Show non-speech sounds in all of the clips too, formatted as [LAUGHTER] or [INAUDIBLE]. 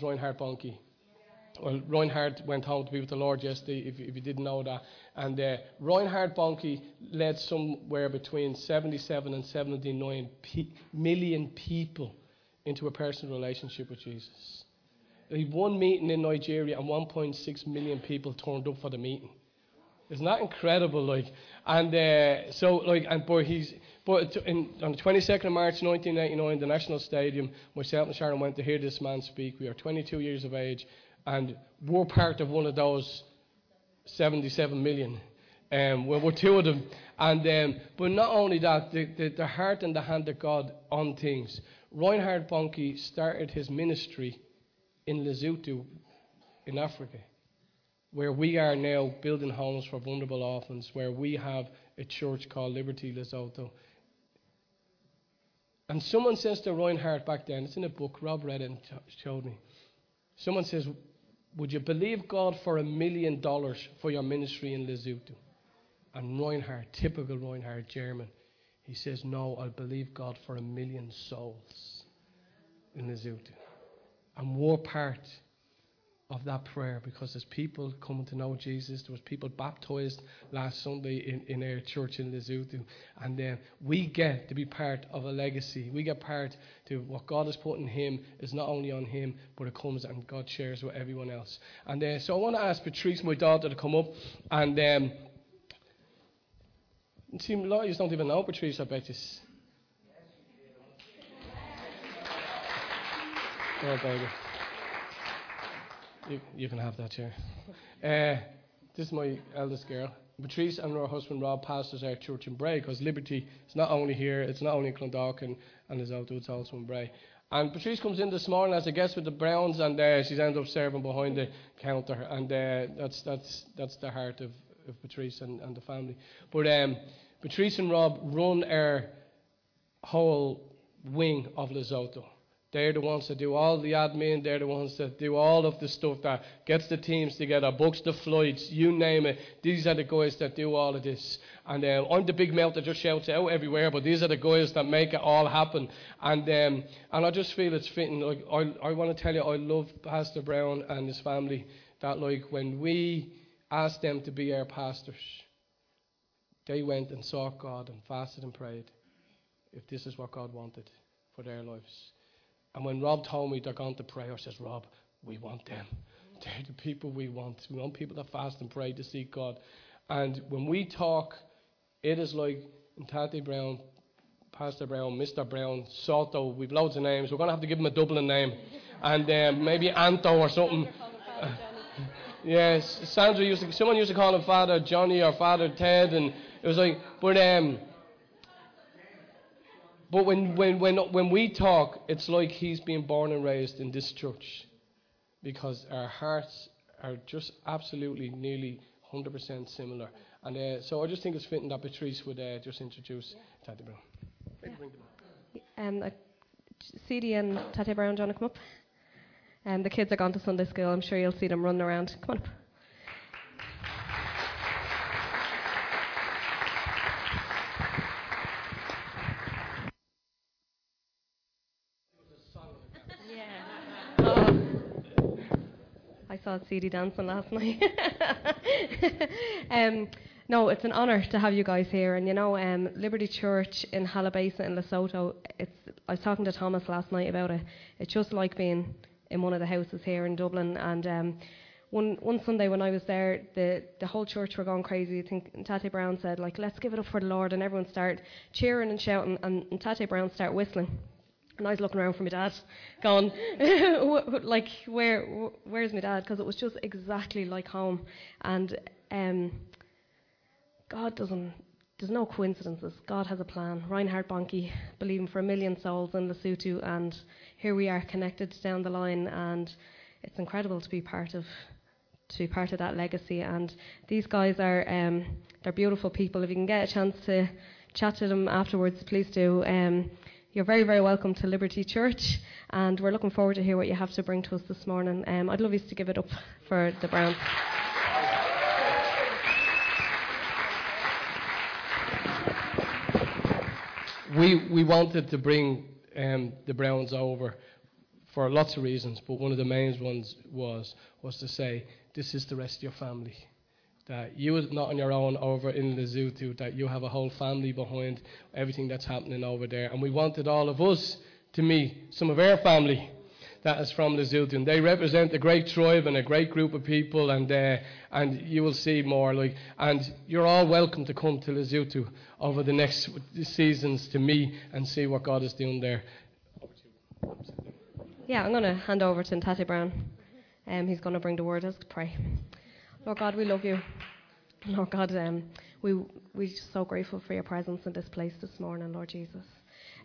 Mrs. Reinhard Bonnke? Well, Reinhard went home to be with the Lord yesterday, if, if you didn't know that. And uh, Reinhard Bonnke led somewhere between 77 and 79 pe- million people into a personal relationship with Jesus. He had one meeting in Nigeria, and 1.6 million people turned up for the meeting. Isn't that incredible? Like, and uh, so like, and but he's but in, on the 22nd of March 1989, the National Stadium, myself and Sharon went to hear this man speak. We are 22 years of age, and we're part of one of those 77 million. Um, well, we're two of them, and um, but not only that, the, the, the heart and the hand of God on things. Reinhard Bonnke started his ministry in Lesotho, in Africa where we are now building homes for vulnerable orphans, where we have a church called Liberty Lesotho. And someone says to Reinhard back then, it's in a book, Rob read it and showed me. Someone says, Would you believe God for a million dollars for your ministry in Lesotho? And Reinhard, typical Reinhard German, he says, No, I'll believe God for a million souls in Lesotho. And we're part of that prayer because there's people coming to know Jesus. There was people baptized last Sunday in, in our church in Lesotho. And then we get to be part of a legacy. We get part to what God has put in him is not only on him, but it comes and God shares with everyone else. And uh, so I want to ask Patrice, my daughter, to come up and um, see, a lot of you don't even know Patrice, I bet you. Oh, baby. You, you can have that chair. Uh, this is my eldest girl. Patrice and her husband Rob pastors our church in Bray because Liberty is not only here, it's not only in Clondalkin and it's also, it's also in Bray. And Patrice comes in this morning as a guest with the Browns, and uh, she's ended up serving behind the counter, and uh, that's that's that's the heart of, of Patrice and, and the family. But um, Patrice and Rob run our whole wing of Lesotho. They're the ones that do all the admin. They're the ones that do all of the stuff that gets the teams together, books the flights, you name it. These are the guys that do all of this. And uh, I'm the big mouth that just shouts out everywhere, but these are the guys that make it all happen. And um, and I just feel it's fitting. Like I, I want to tell you, I love Pastor Brown and his family. That like when we asked them to be our pastors, they went and sought God and fasted and prayed. If this is what God wanted for their lives. And when Rob told me they're going to pray, I says, Rob, we want them. They're the people we want. We want people that fast and pray to seek God. And when we talk, it is like Ntate Brown, Pastor Brown, Mr. Brown, Soto. We've loads of names. We're going to have to give him a Dublin name. And um, maybe Anto or something. [LAUGHS] yes, Sandra used to, someone used to call him Father Johnny or Father Ted. And it was like, but um, but when, when, when, when we talk, it's like he's been born and raised in this church because our hearts are just absolutely nearly 100% similar. And uh, so I just think it's fitting that Patrice would uh, just introduce yeah. Brown. Yeah. Um, uh, CD and Ntate Brown, do you want to come up? Um, the kids are gone to Sunday school. I'm sure you'll see them running around. Come on up. Saw CD dancing last [LAUGHS] night. um, no, it's an honour to have you guys here. And you know, um, Liberty Church in Hallabesa in Lesotho. It's. I was talking to Thomas last night about it. It's just like being in one of the houses here in Dublin. And um, one one Sunday when I was there, the the whole church were going crazy. I think Ntate Brown said like, "Let's give it up for the Lord," and everyone started cheering and shouting, and, and Ntate Brown started whistling. And I was looking around for my dad, going, [LAUGHS] like, where, where's my dad? Because it was just exactly like home. And um, God doesn't, there's no coincidences. God has a plan. Reinhard Bonnke believing for a million souls in Lesotho, and here we are connected down the line, and it's incredible to be part of to be part of that legacy. And these guys are um, they're beautiful people. If you can get a chance to chat to them afterwards, please do. Um, you're very, very welcome to Liberty Church, and we're looking forward to hear what you have to bring to us this morning. Um, I'd love you to give it up for the Browns. We we wanted to bring um, the Browns over for lots of reasons, but one of the main ones was was to say, this is the rest of your family. That you are not on your own over in Lesotho, that you have a whole family behind everything that's happening over there. And we wanted all of us to meet some of our family that is from Lesotho. And they represent a great tribe and a great group of people, and uh, and you will see more. Like, and you're all welcome to come to Lesotho over the next seasons to meet and see what God is doing there. Yeah, I'm going to hand over to Ntate Brown. Um, he's going to bring the word. Let's pray. Lord God, we love you. Lord God, um, we we're so grateful for your presence in this place this morning, Lord Jesus.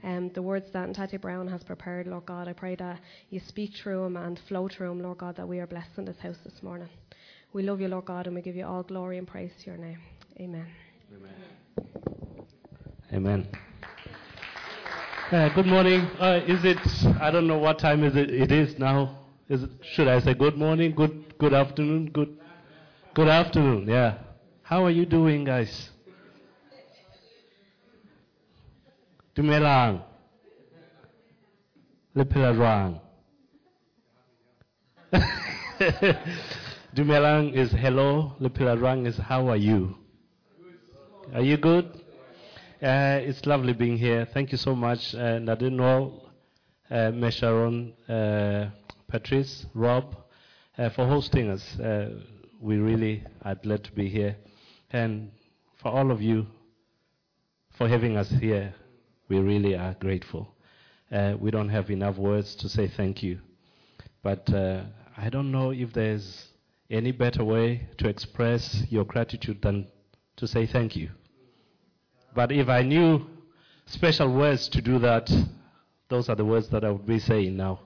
Um, the words that Ntate Brown has prepared, Lord God, I pray that you speak through him and flow through him, Lord God, that we are blessed in this house this morning. We love you, Lord God, and we give you all glory and praise to your name. Amen. Amen. Amen. Uh, good morning. Uh, is it? I don't know what time is it. It is now. Is it, should I say good morning? Good good afternoon. Good good afternoon. Yeah. How are you doing, guys? Dumelang. Lepelarang. [LAUGHS] Dumelang is hello. Lepelarang is how are you? Are you good? Uh, it's lovely being here. Thank you so much. Didn't know uh, Mesharon, uh, Patrice, Rob, uh, for hosting us. We really are glad to be here. And for all of you for having us here, we really are grateful. Uh, we don't have enough words to say thank you. But uh, I don't know if there's any better way to express your gratitude than to say thank you. But if I knew special words to do that, those are the words that I would be saying now.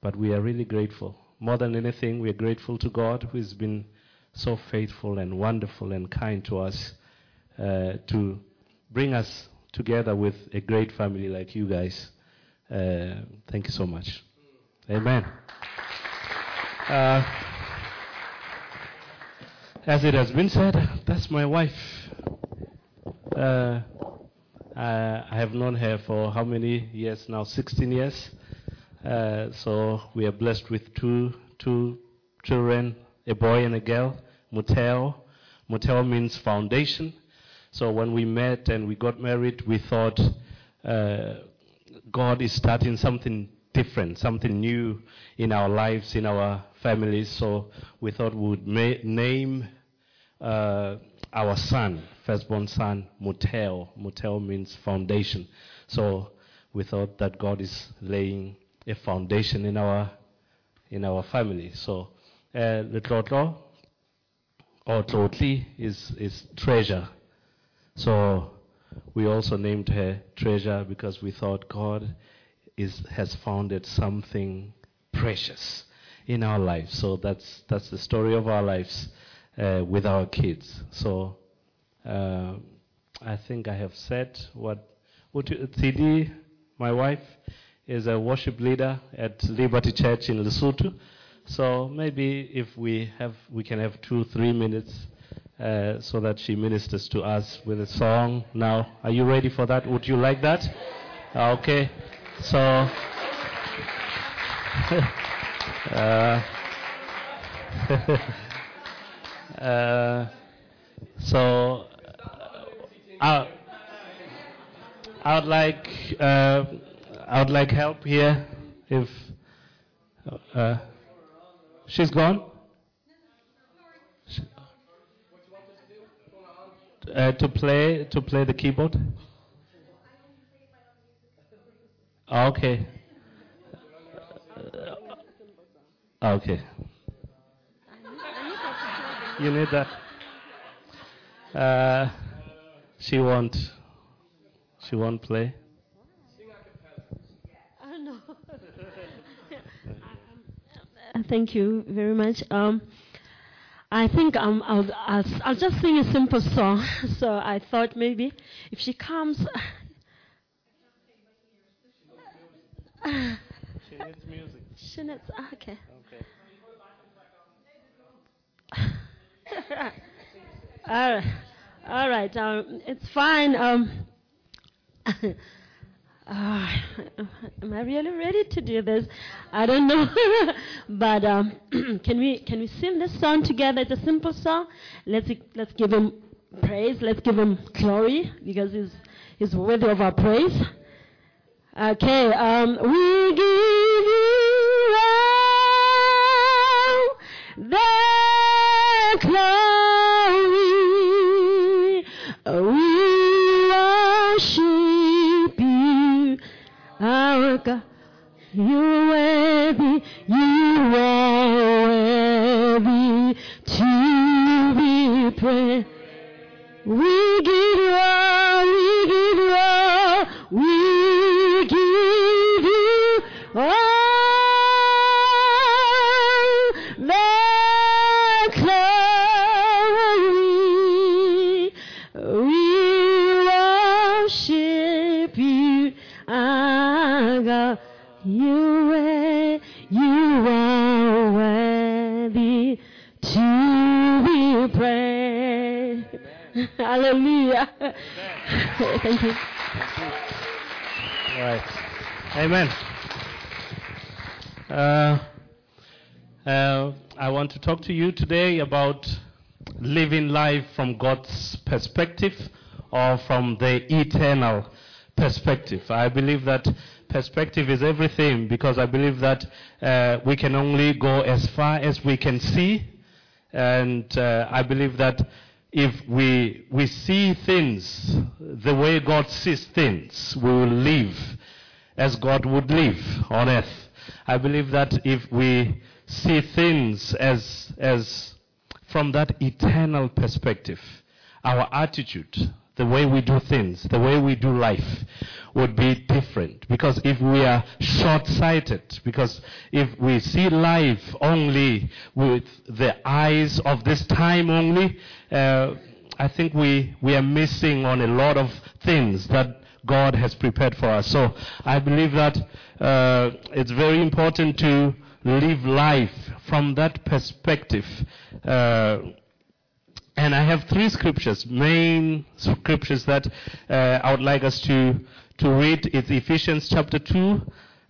But we are really grateful. More than anything, we are grateful to God who has been so faithful and wonderful and kind to us uh, to bring us together with a great family like you guys. Uh, thank you so much. Amen. Uh, as it has been said, that's my wife. Uh, I, I have known her for how many years now? 16 years. Uh, so we are blessed with two two children, a boy and a girl. Muteo. Muteo means foundation. So when we met and we got married, we thought uh, God is starting something different, something new in our lives, in our families. So we thought we would ma- name uh, our son, firstborn son, Muteo. Muteo means foundation. So we thought that God is laying a foundation in our in our family. So uh, Letlotlo or Tlotli is is treasure. So we also named her treasure because we thought God is has founded something precious in our lives. So that's that's the story of our lives uh, with our kids. So uh, I think I have said what. What TD, my wife, is a worship leader at Liberty Church in Lesotho. So maybe if we have, we can have two, three minutes uh, so that she ministers to us with a song. Now, are you ready for that? Would you like that? Okay. So, [LAUGHS] uh, [LAUGHS] uh, so uh, I would like uh, I would like help here. If uh, she's gone, uh, to play to play the keyboard. Okay. Uh, okay. You need that. Uh, she won't. She won't play. Oh, no. Thank you very much. Um, I think um, I'll, I'll, I'll just sing a simple song. [LAUGHS] So I thought maybe if she comes. [LAUGHS] She needs music. she needs, okay. Okay. [LAUGHS] All right. All right. Um, it's fine. Uh, am I really ready to do this? I don't know. [LAUGHS] but um, [CLEARS THROAT] can we can we sing this song together? It's a simple song. Let's let's give him praise. Let's give him glory because he's he's worthy of our praise. Okay. Um, we give you all the glory. You're worthy, Thank you. All right. Amen. Uh, uh, I want to talk to you today about living life from God's perspective or from the eternal perspective. I believe that perspective is everything because I believe that uh, we can only go as far as we can see. And uh, I believe that if we, we see things the way God sees things, we will live as God would live on earth. I believe that if we see things as, as from that eternal perspective, our attitude, the way we do things, the way we do life would be different. Because if we are short sighted, because if we see life only with the eyes of this time only, uh, I think we, we are missing on a lot of things that God has prepared for us. So I believe that uh, it's very important to live life from that perspective. Uh, and I have three scriptures, main scriptures that uh, I would like us to, to read. It's Ephesians chapter 2,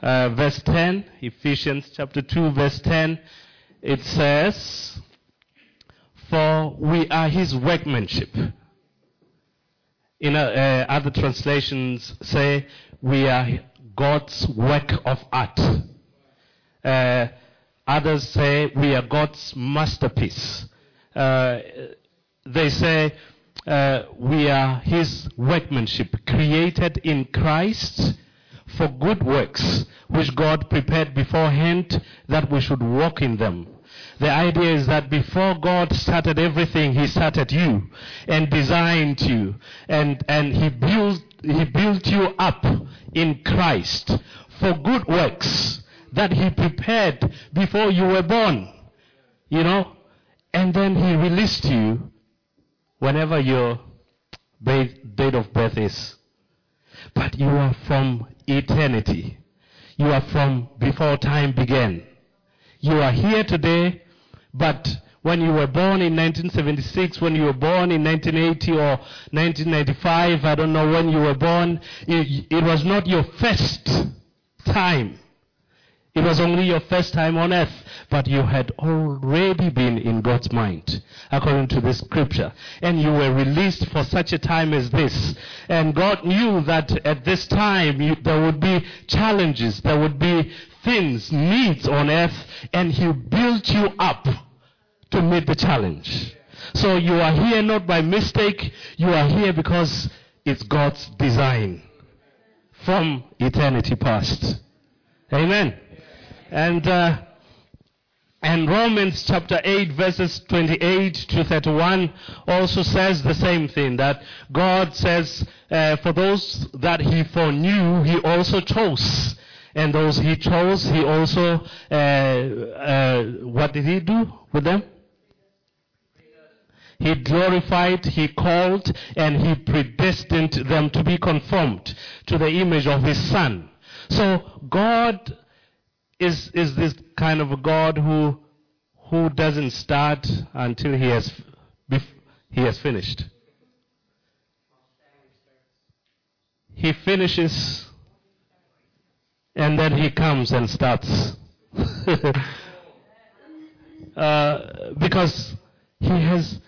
uh, verse 10. Ephesians chapter 2, verse 10. It says, For we are his workmanship. In uh, uh, other translations say, We are God's work of art. Uh, others say, We are God's masterpiece. Uh, they say uh, we are his workmanship, created in Christ for good works, which God prepared beforehand that we should walk in them. The idea is that before God started everything, He started you and designed you, and, and He built He built you up in Christ for good works that He prepared before you were born. You know? And then He released you whenever your date of birth is. But you are from eternity. You are from before time began. You are here today, but when you were born in 1976, when you were born in 1980 or 1995, I don't know when you were born, it, it was not your first time. It was only your first time on earth, but you had already been in God's mind, according to the scripture. And you were released for such a time as this. And God knew that at this time you, there would be challenges, there would be things, needs on earth, and He built you up to meet the challenge. So you are here not by mistake, you are here because it's God's design from eternity past. Amen. And, uh, and Romans chapter 8 verses 28 to 31 also says the same thing that God says, uh, for those that he foreknew, he also chose. And those he chose, he also, uh, uh, what did he do with them? He glorified, he called, and he predestined them to be conformed to the image of his son. So God is, is this kind of a God who, who doesn't start until he has, he has finished. He finishes and then he comes and starts. [LAUGHS] uh, because he has,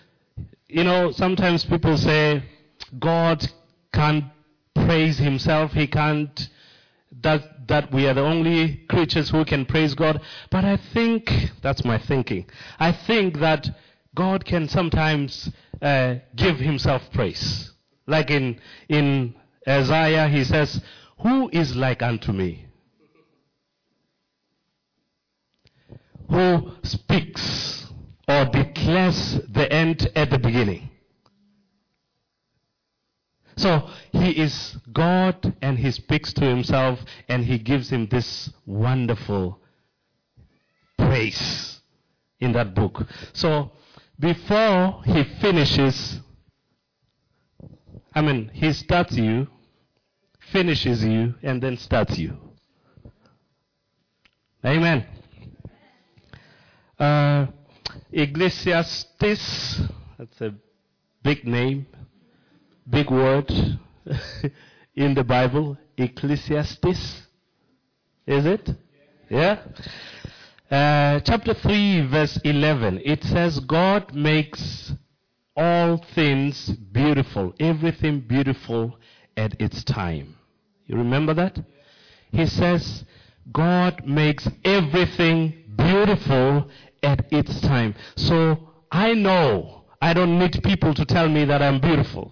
you know, sometimes people say God can't praise himself, he can't, that, that we are the only creatures who can praise God. But I think, that's my thinking, I think that God can sometimes uh, give himself praise. Like in, in Isaiah, he says, Who is like unto me? Who speaks or declares the end at the beginning. So he is God and he speaks to himself and he gives him this wonderful praise in that book. So before he finishes, I mean, he starts you, finishes you, and then starts you. Amen. Uh, Ecclesiastes, that's a big name, big word [LAUGHS] in the Bible. Ecclesiastes, is it? Yeah? Uh, chapter 3, verse 11, it says, God makes all things beautiful, everything beautiful at its time. You remember that? He says, God makes everything beautiful at its time. So I know I don't need people to tell me that I'm beautiful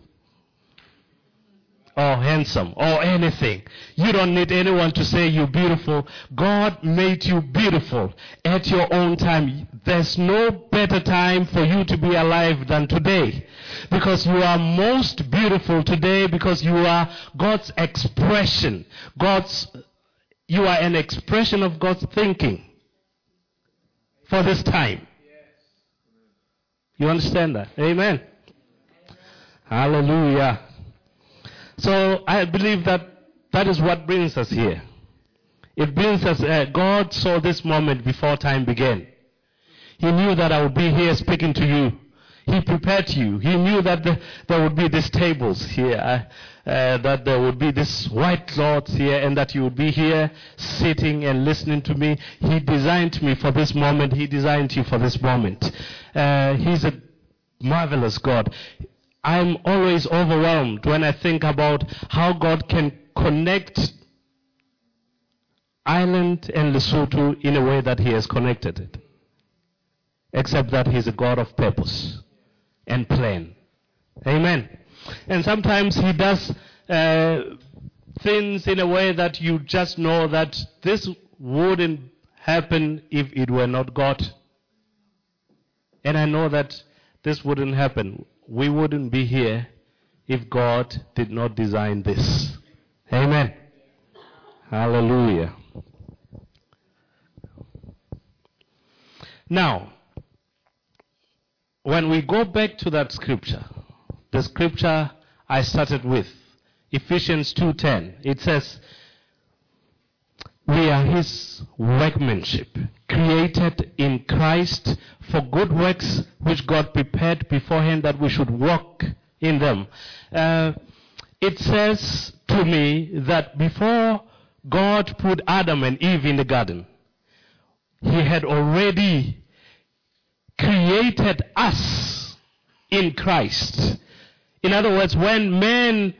or handsome or anything. You don't need anyone to say you're beautiful. God made you beautiful at your own time. There's no better time for you to be alive than today. Because you are most beautiful today because you are God's expression. God's, you are an expression of God's thinking for this time. You understand that? Amen. Hallelujah. So I believe that that is what brings us here. It brings us, uh, God saw this moment before time began. He knew that I would be here speaking to you. He prepared you. He knew that the, there would be these tables here, uh, uh, that there would be this white cloths here, and that you would be here sitting and listening to me. He designed me for this moment. He designed you for this moment. Uh, he's a marvelous God. I'm always overwhelmed when I think about how God can connect Ireland and Lesotho in a way that He has connected it. Except that He's a God of purpose and plan. Amen. And sometimes He does uh, things in a way that you just know that this wouldn't happen if it were not God. And I know that this wouldn't happen we wouldn't be here if God did not design this. Amen. Hallelujah. Now, when we go back to that scripture, the scripture I started with, Ephesians 2:10, it says, "We are his workmanship, created in Christ for good works which God prepared beforehand that we should walk in them. Uh, it says to me that before God put Adam and Eve in the garden, He had already created us in Christ. In other words, when man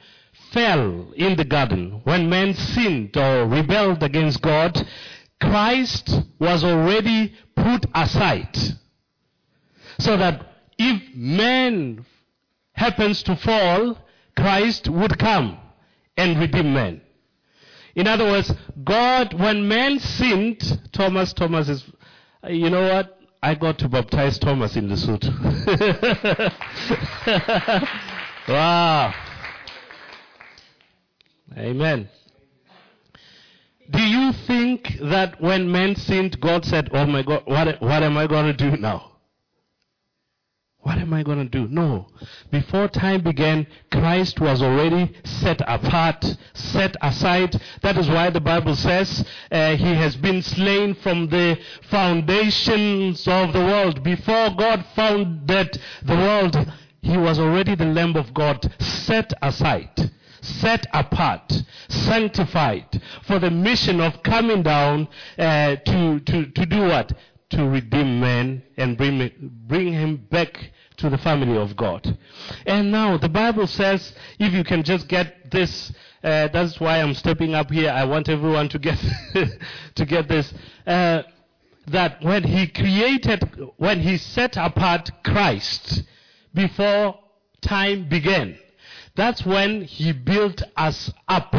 fell in the garden, when man sinned or rebelled against God, Christ was already put aside. So that if man happens to fall, Christ would come and redeem man. In other words, God, when man sinned, Thomas, Thomas is, you know what? I got to baptize Thomas in the suit. [LAUGHS] wow. Amen. Do you think that when man sinned, God said, Oh my God, what, what am I going to do now? What am I going to do? No. Before time began, Christ was already set apart, set aside. That is why the Bible says uh, he has been slain from the foundations of the world. Before God founded the world, he was already the Lamb of God, set aside set apart, sanctified for the mission of coming down uh, to, to, to do what? To redeem man and bring, bring him back to the family of God. And now the Bible says, if you can just get this, uh, that's why I'm stepping up here. I want everyone to get [LAUGHS] to get this. Uh, that when he created, when he set apart Christ before time began, that's when he built us up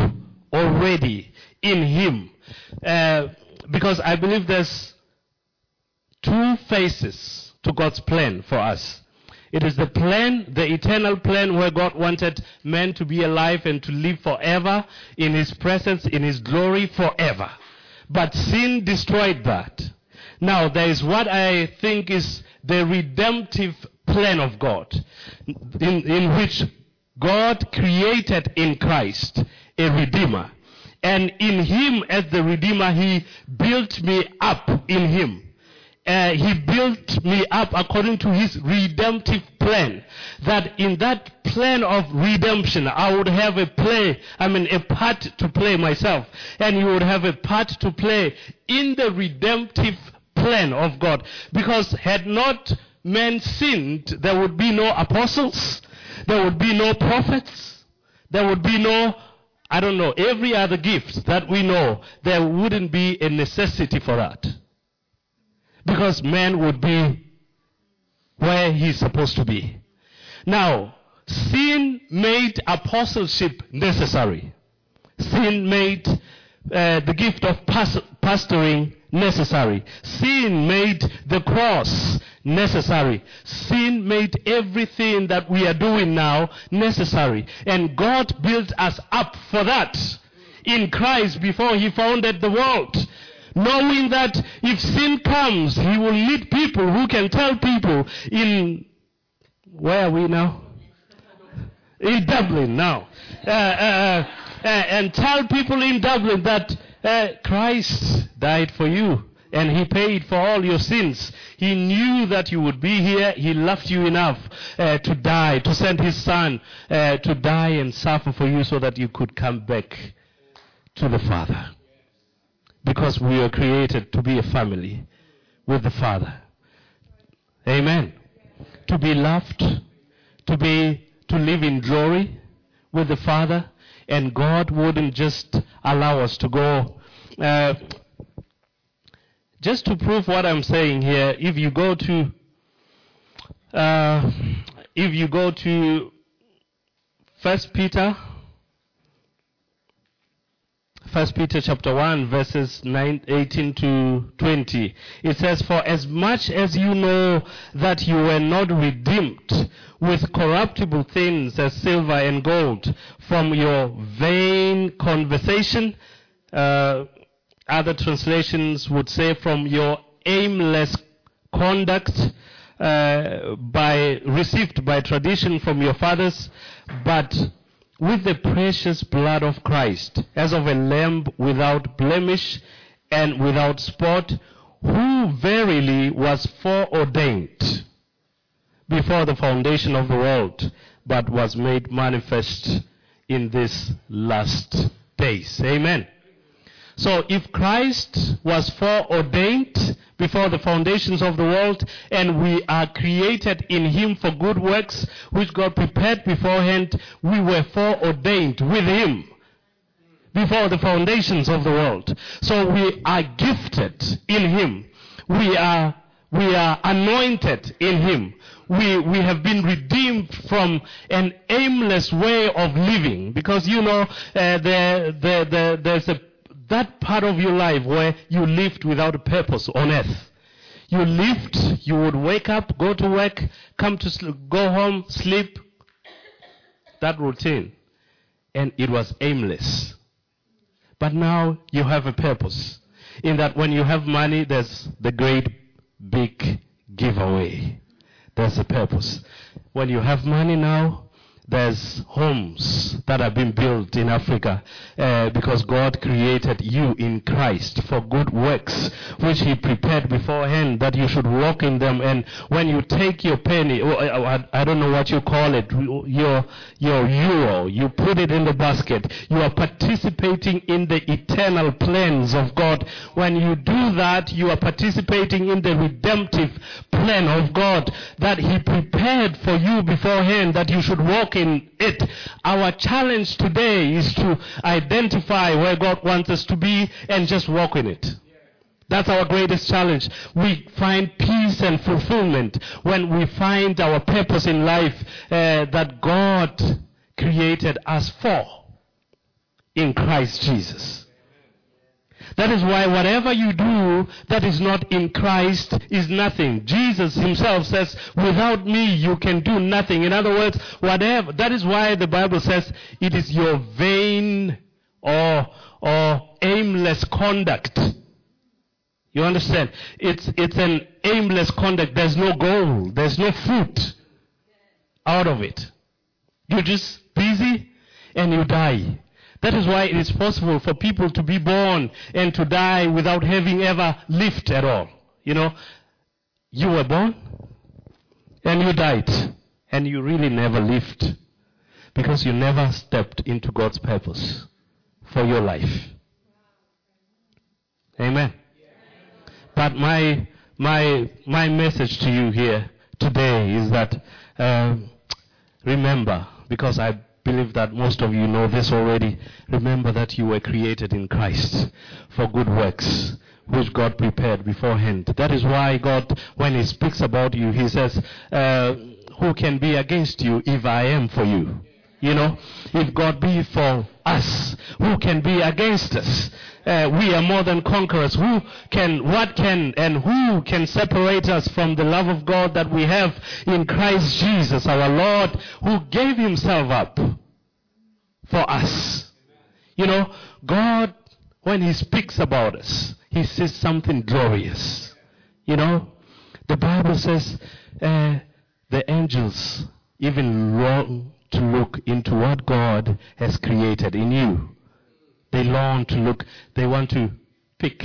already in him. Uh, because I believe there's two phases to God's plan for us. It is the plan, the eternal plan where God wanted men to be alive and to live forever in His presence, in His glory forever. But sin destroyed that. Now, there is what I think is the redemptive plan of God, in, in which God created in Christ a Redeemer. And in Him, as the Redeemer, He built me up in Him uh, he built me up according to his redemptive plan. That in that plan of redemption, I would have a play, I mean, a part to play myself. And you would have a part to play in the redemptive plan of God. Because had not men sinned, there would be no apostles, there would be no prophets, there would be no I don't know, every other gift that we know, there wouldn't be a necessity for that. Because man would be where he's supposed to be. Now, sin made apostleship necessary. Sin made uh, the gift of pastoring necessary. Sin made the cross necessary. Sin made everything that we are doing now necessary. And God built us up for that in Christ before He founded the world knowing that if sin comes, he will need people who can tell people in where are we now? In Dublin now. Uh, uh, uh, uh and tell people in Dublin that uh, Christ died for you and he paid for all your sins. He knew that you would be here. He loved you enough uh, to die, to send his son uh, to die and suffer for you so that you could come back to the Father because we were created to be a family with the Father. Amen. To be loved, to be to live in glory with the Father, and God wouldn't just allow us to go. Uh, just to prove what I'm saying here, if you go to uh, if you go to First Peter First Peter chapter 1 verses 9, 18 to 20. It says, For as much as you know that you were not redeemed with corruptible things as silver and gold from your vain conversation, uh, other translations would say from your aimless conduct uh, by received by tradition from your fathers, but with the precious blood of Christ, as of a lamb without blemish and without spot, who verily was foreordained before the foundation of the world, but was made manifest in these last days. Amen. So if Christ was foreordained before the foundations of the world and we are created in him for good works which God prepared beforehand, we were foreordained with him before the foundations of the world. So we are gifted in him. We are we are anointed in him. We, we have been redeemed from an aimless way of living because you know uh, there, there, there, there's a that part of your life where you lived without a purpose on earth. You lived, you would wake up, go to work, come to sleep, go home, sleep. That routine. And it was aimless. But now you have a purpose. In that when you have money, there's the great big giveaway. There's a purpose. When you have money now, there's homes that have been built in Africa uh, because God created you in Christ for good works, which He prepared beforehand that you should walk in them. And when you take your penny, I, I don't know what you call it, your your euro, you put it in the basket. You are participating in the eternal plans of God. When you do that, you are participating in the redemptive plan of God that He prepared for you beforehand that you should walk in it. Our challenge today is to identify where God wants us to be and just walk in it. That's our greatest challenge. We find peace and fulfillment when we find our purpose in life uh, that God created us for in Christ Jesus. That is why whatever you do that is not in Christ is nothing. Jesus himself says, without me you can do nothing. In other words, whatever, that is why the Bible says it is your vain or, or aimless conduct. You understand? It's, it's an aimless conduct. There's no goal. There's no fruit out of it. You're just busy and you die. That is why it is possible for people to be born and to die without having ever lived at all. You know, you were born and you died and you really never lived because you never stepped into God's purpose for your life. Amen. But my my my message to you here today is that um, remember, because I believe that most of you know this already. Remember that you were created in Christ for good works, which God prepared beforehand. That is why God, when He speaks about you, He says, uh, Who can be against you if I am for you? You know, if God be for us, who can be against us? Uh, we are more than conquerors. Who can, what can, and who can separate us from the love of God that we have in Christ Jesus, our Lord, who gave himself up for us? You know, God, when he speaks about us, he says something glorious. You know, the Bible says uh, the angels even long to look into what God has created in you. They long to look, they want to pick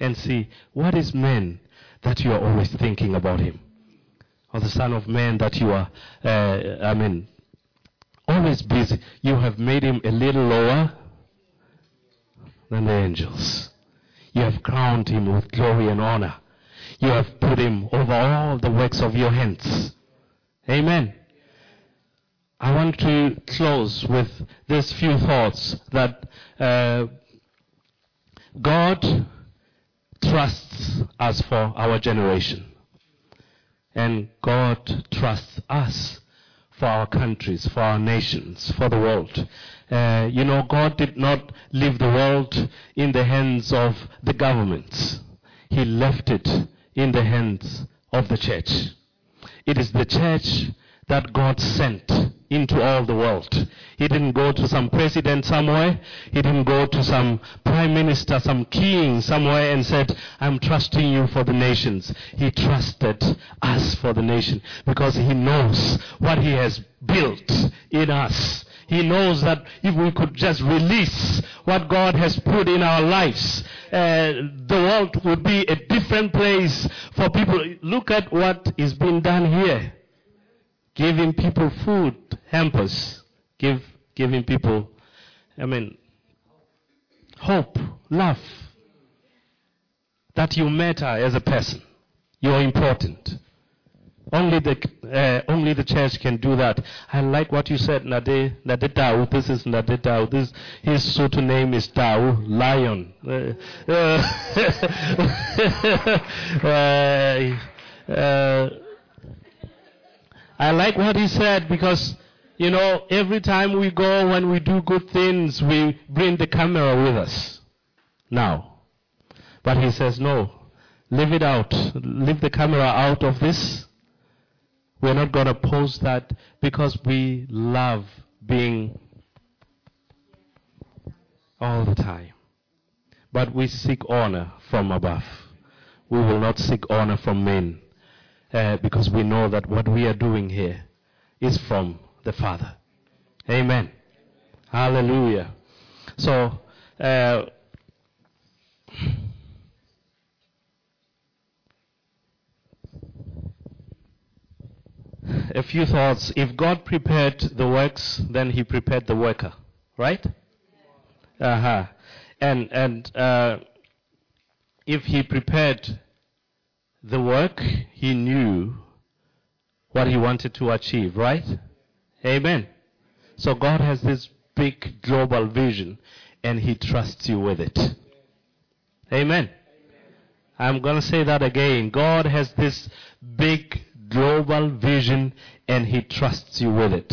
and see what is man that you are always thinking about him. Or the Son of Man that you are, uh, I mean, always busy. You have made him a little lower than the angels. You have crowned him with glory and honor. You have put him over all the works of your hands. Amen. I want to close with these few thoughts that uh, God trusts us for our generation. And God trusts us for our countries, for our nations, for the world. Uh, you know, God did not leave the world in the hands of the governments. He left it in the hands of the church. It is the church that God sent into all the world. He didn't go to some president somewhere. He didn't go to some prime minister, some king somewhere and said, I'm trusting you for the nations. He trusted us for the nation because he knows what he has built in us. He knows that if we could just release what God has put in our lives, uh, the world would be a different place for people. Look at what is being done here giving people food, hampers, give, giving people, I mean, hope, love, that you matter as a person. You are important. Only the uh, only the church can do that. I like what you said, Ntate Ntate Tau. This is Nade Tau. This his Sotho name is Tau, lion. Uh, uh, [LAUGHS] uh I like what he said because, you know, every time we go, when we do good things, we bring the camera with us. Now. But he says, no, leave it out. Leave the camera out of this. We're not going to post that because we love being all the time. But we seek honor from above. We will not seek honor from men uh, because we know that what we are doing here is from the Father. Amen. Hallelujah. So, uh, a few thoughts. If God prepared the works, then He prepared the worker, right? Uh huh. And and uh, if He prepared the work, He knew what He wanted to achieve, right? Amen. So God has this big global vision, and He trusts you with it. Amen. I'm going to say that again. God has this big global vision and He trusts you with it.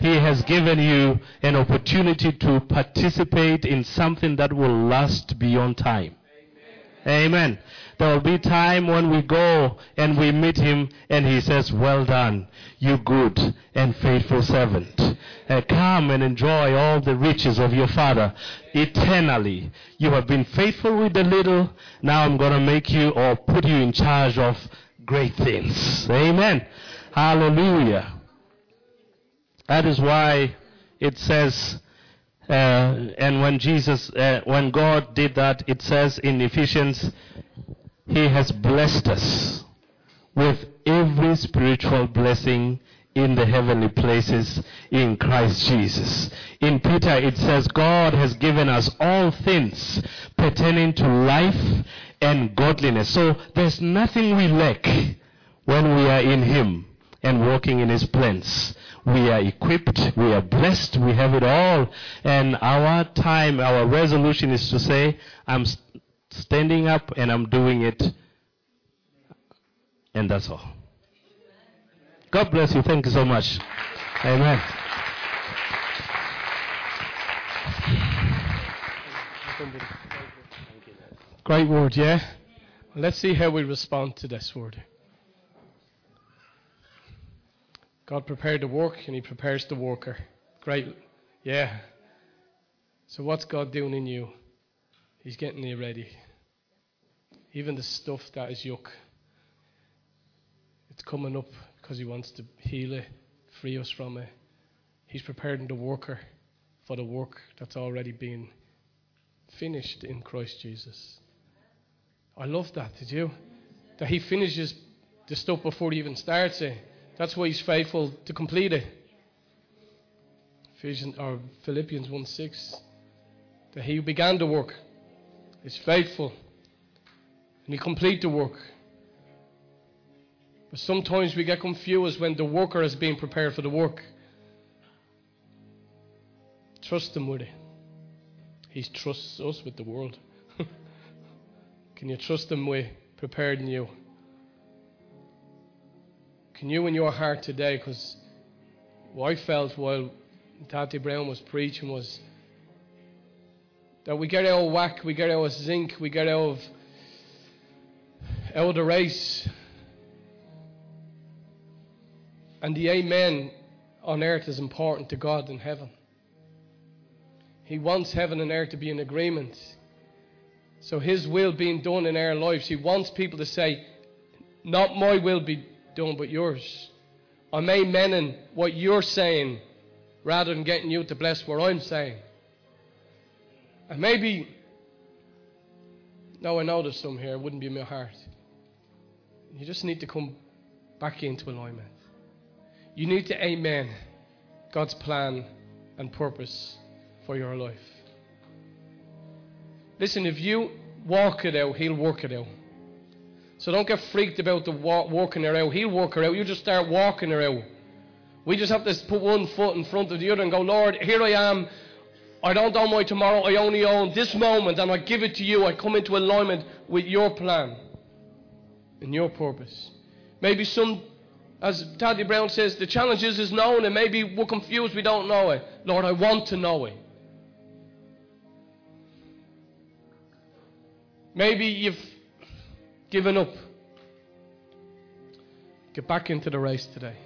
He has given you an opportunity to participate in something that will last beyond time. Amen. There will be time when we go and we meet him and he says, well done, you good and faithful servant. Uh, come and enjoy all the riches of your father eternally. You have been faithful with the little. Now I'm going to make you or put you in charge of great things. Amen. Hallelujah. That is why it says, uh, and when Jesus, uh, when God did that, it says in Ephesians, He has blessed us with every spiritual blessing in the heavenly places in Christ Jesus. In Peter, it says, God has given us all things pertaining to life and godliness. So there's nothing we lack when we are in Him and walking in His plans. We are equipped, we are blessed, we have it all. And our time, our resolution is to say, I'm standing up and I'm doing it. And that's all. God bless you. Thank you so much. Amen. Great word, yeah? Let's see how we respond to this word. God prepared the work and He prepares the worker. Great. Yeah. So, what's God doing in you? He's getting you ready. Even the stuff that is yuck, it's coming up because He wants to heal it, free us from it. He's preparing the worker for the work that's already been finished in Christ Jesus. I love that, did you? That He finishes the stuff before He even starts it. That's why he's faithful to complete it. Ephesians or Philippians 1 6. That he began the work is faithful and he complete the work. But sometimes we get confused when the worker is being prepared for the work. Trust him with it. He trusts us with the world. [LAUGHS] Can you trust him with preparing you? Can you in your heart today, because what I felt while Ntate Brown was preaching was that we get out of whack, we get out of zinc, we get out of out of the race. And the amen on earth is important to God in heaven. He wants heaven and earth to be in agreement. So His will being done in our lives, He wants people to say, Not my will be done but yours. I'm amening what you're saying rather than getting you to bless what I'm saying. And maybe, no, I know there's some here, it wouldn't be in my heart. You just need to come back into alignment. You need to amen God's plan and purpose for your life. Listen, if you walk it out, He'll work it out. So don't get freaked about the walk, walking her out. He'll walk her out. You just start walking her out. We just have to put one foot in front of the other and go, Lord, here I am. I don't own my tomorrow. I only own this moment, and I give it to you. I come into alignment with your plan and your purpose. Maybe some, as Ntate Brown says, the challenge is, is known, and maybe we're confused. We don't know it. Lord, I want to know it. Maybe you've given up. Get back into the race today.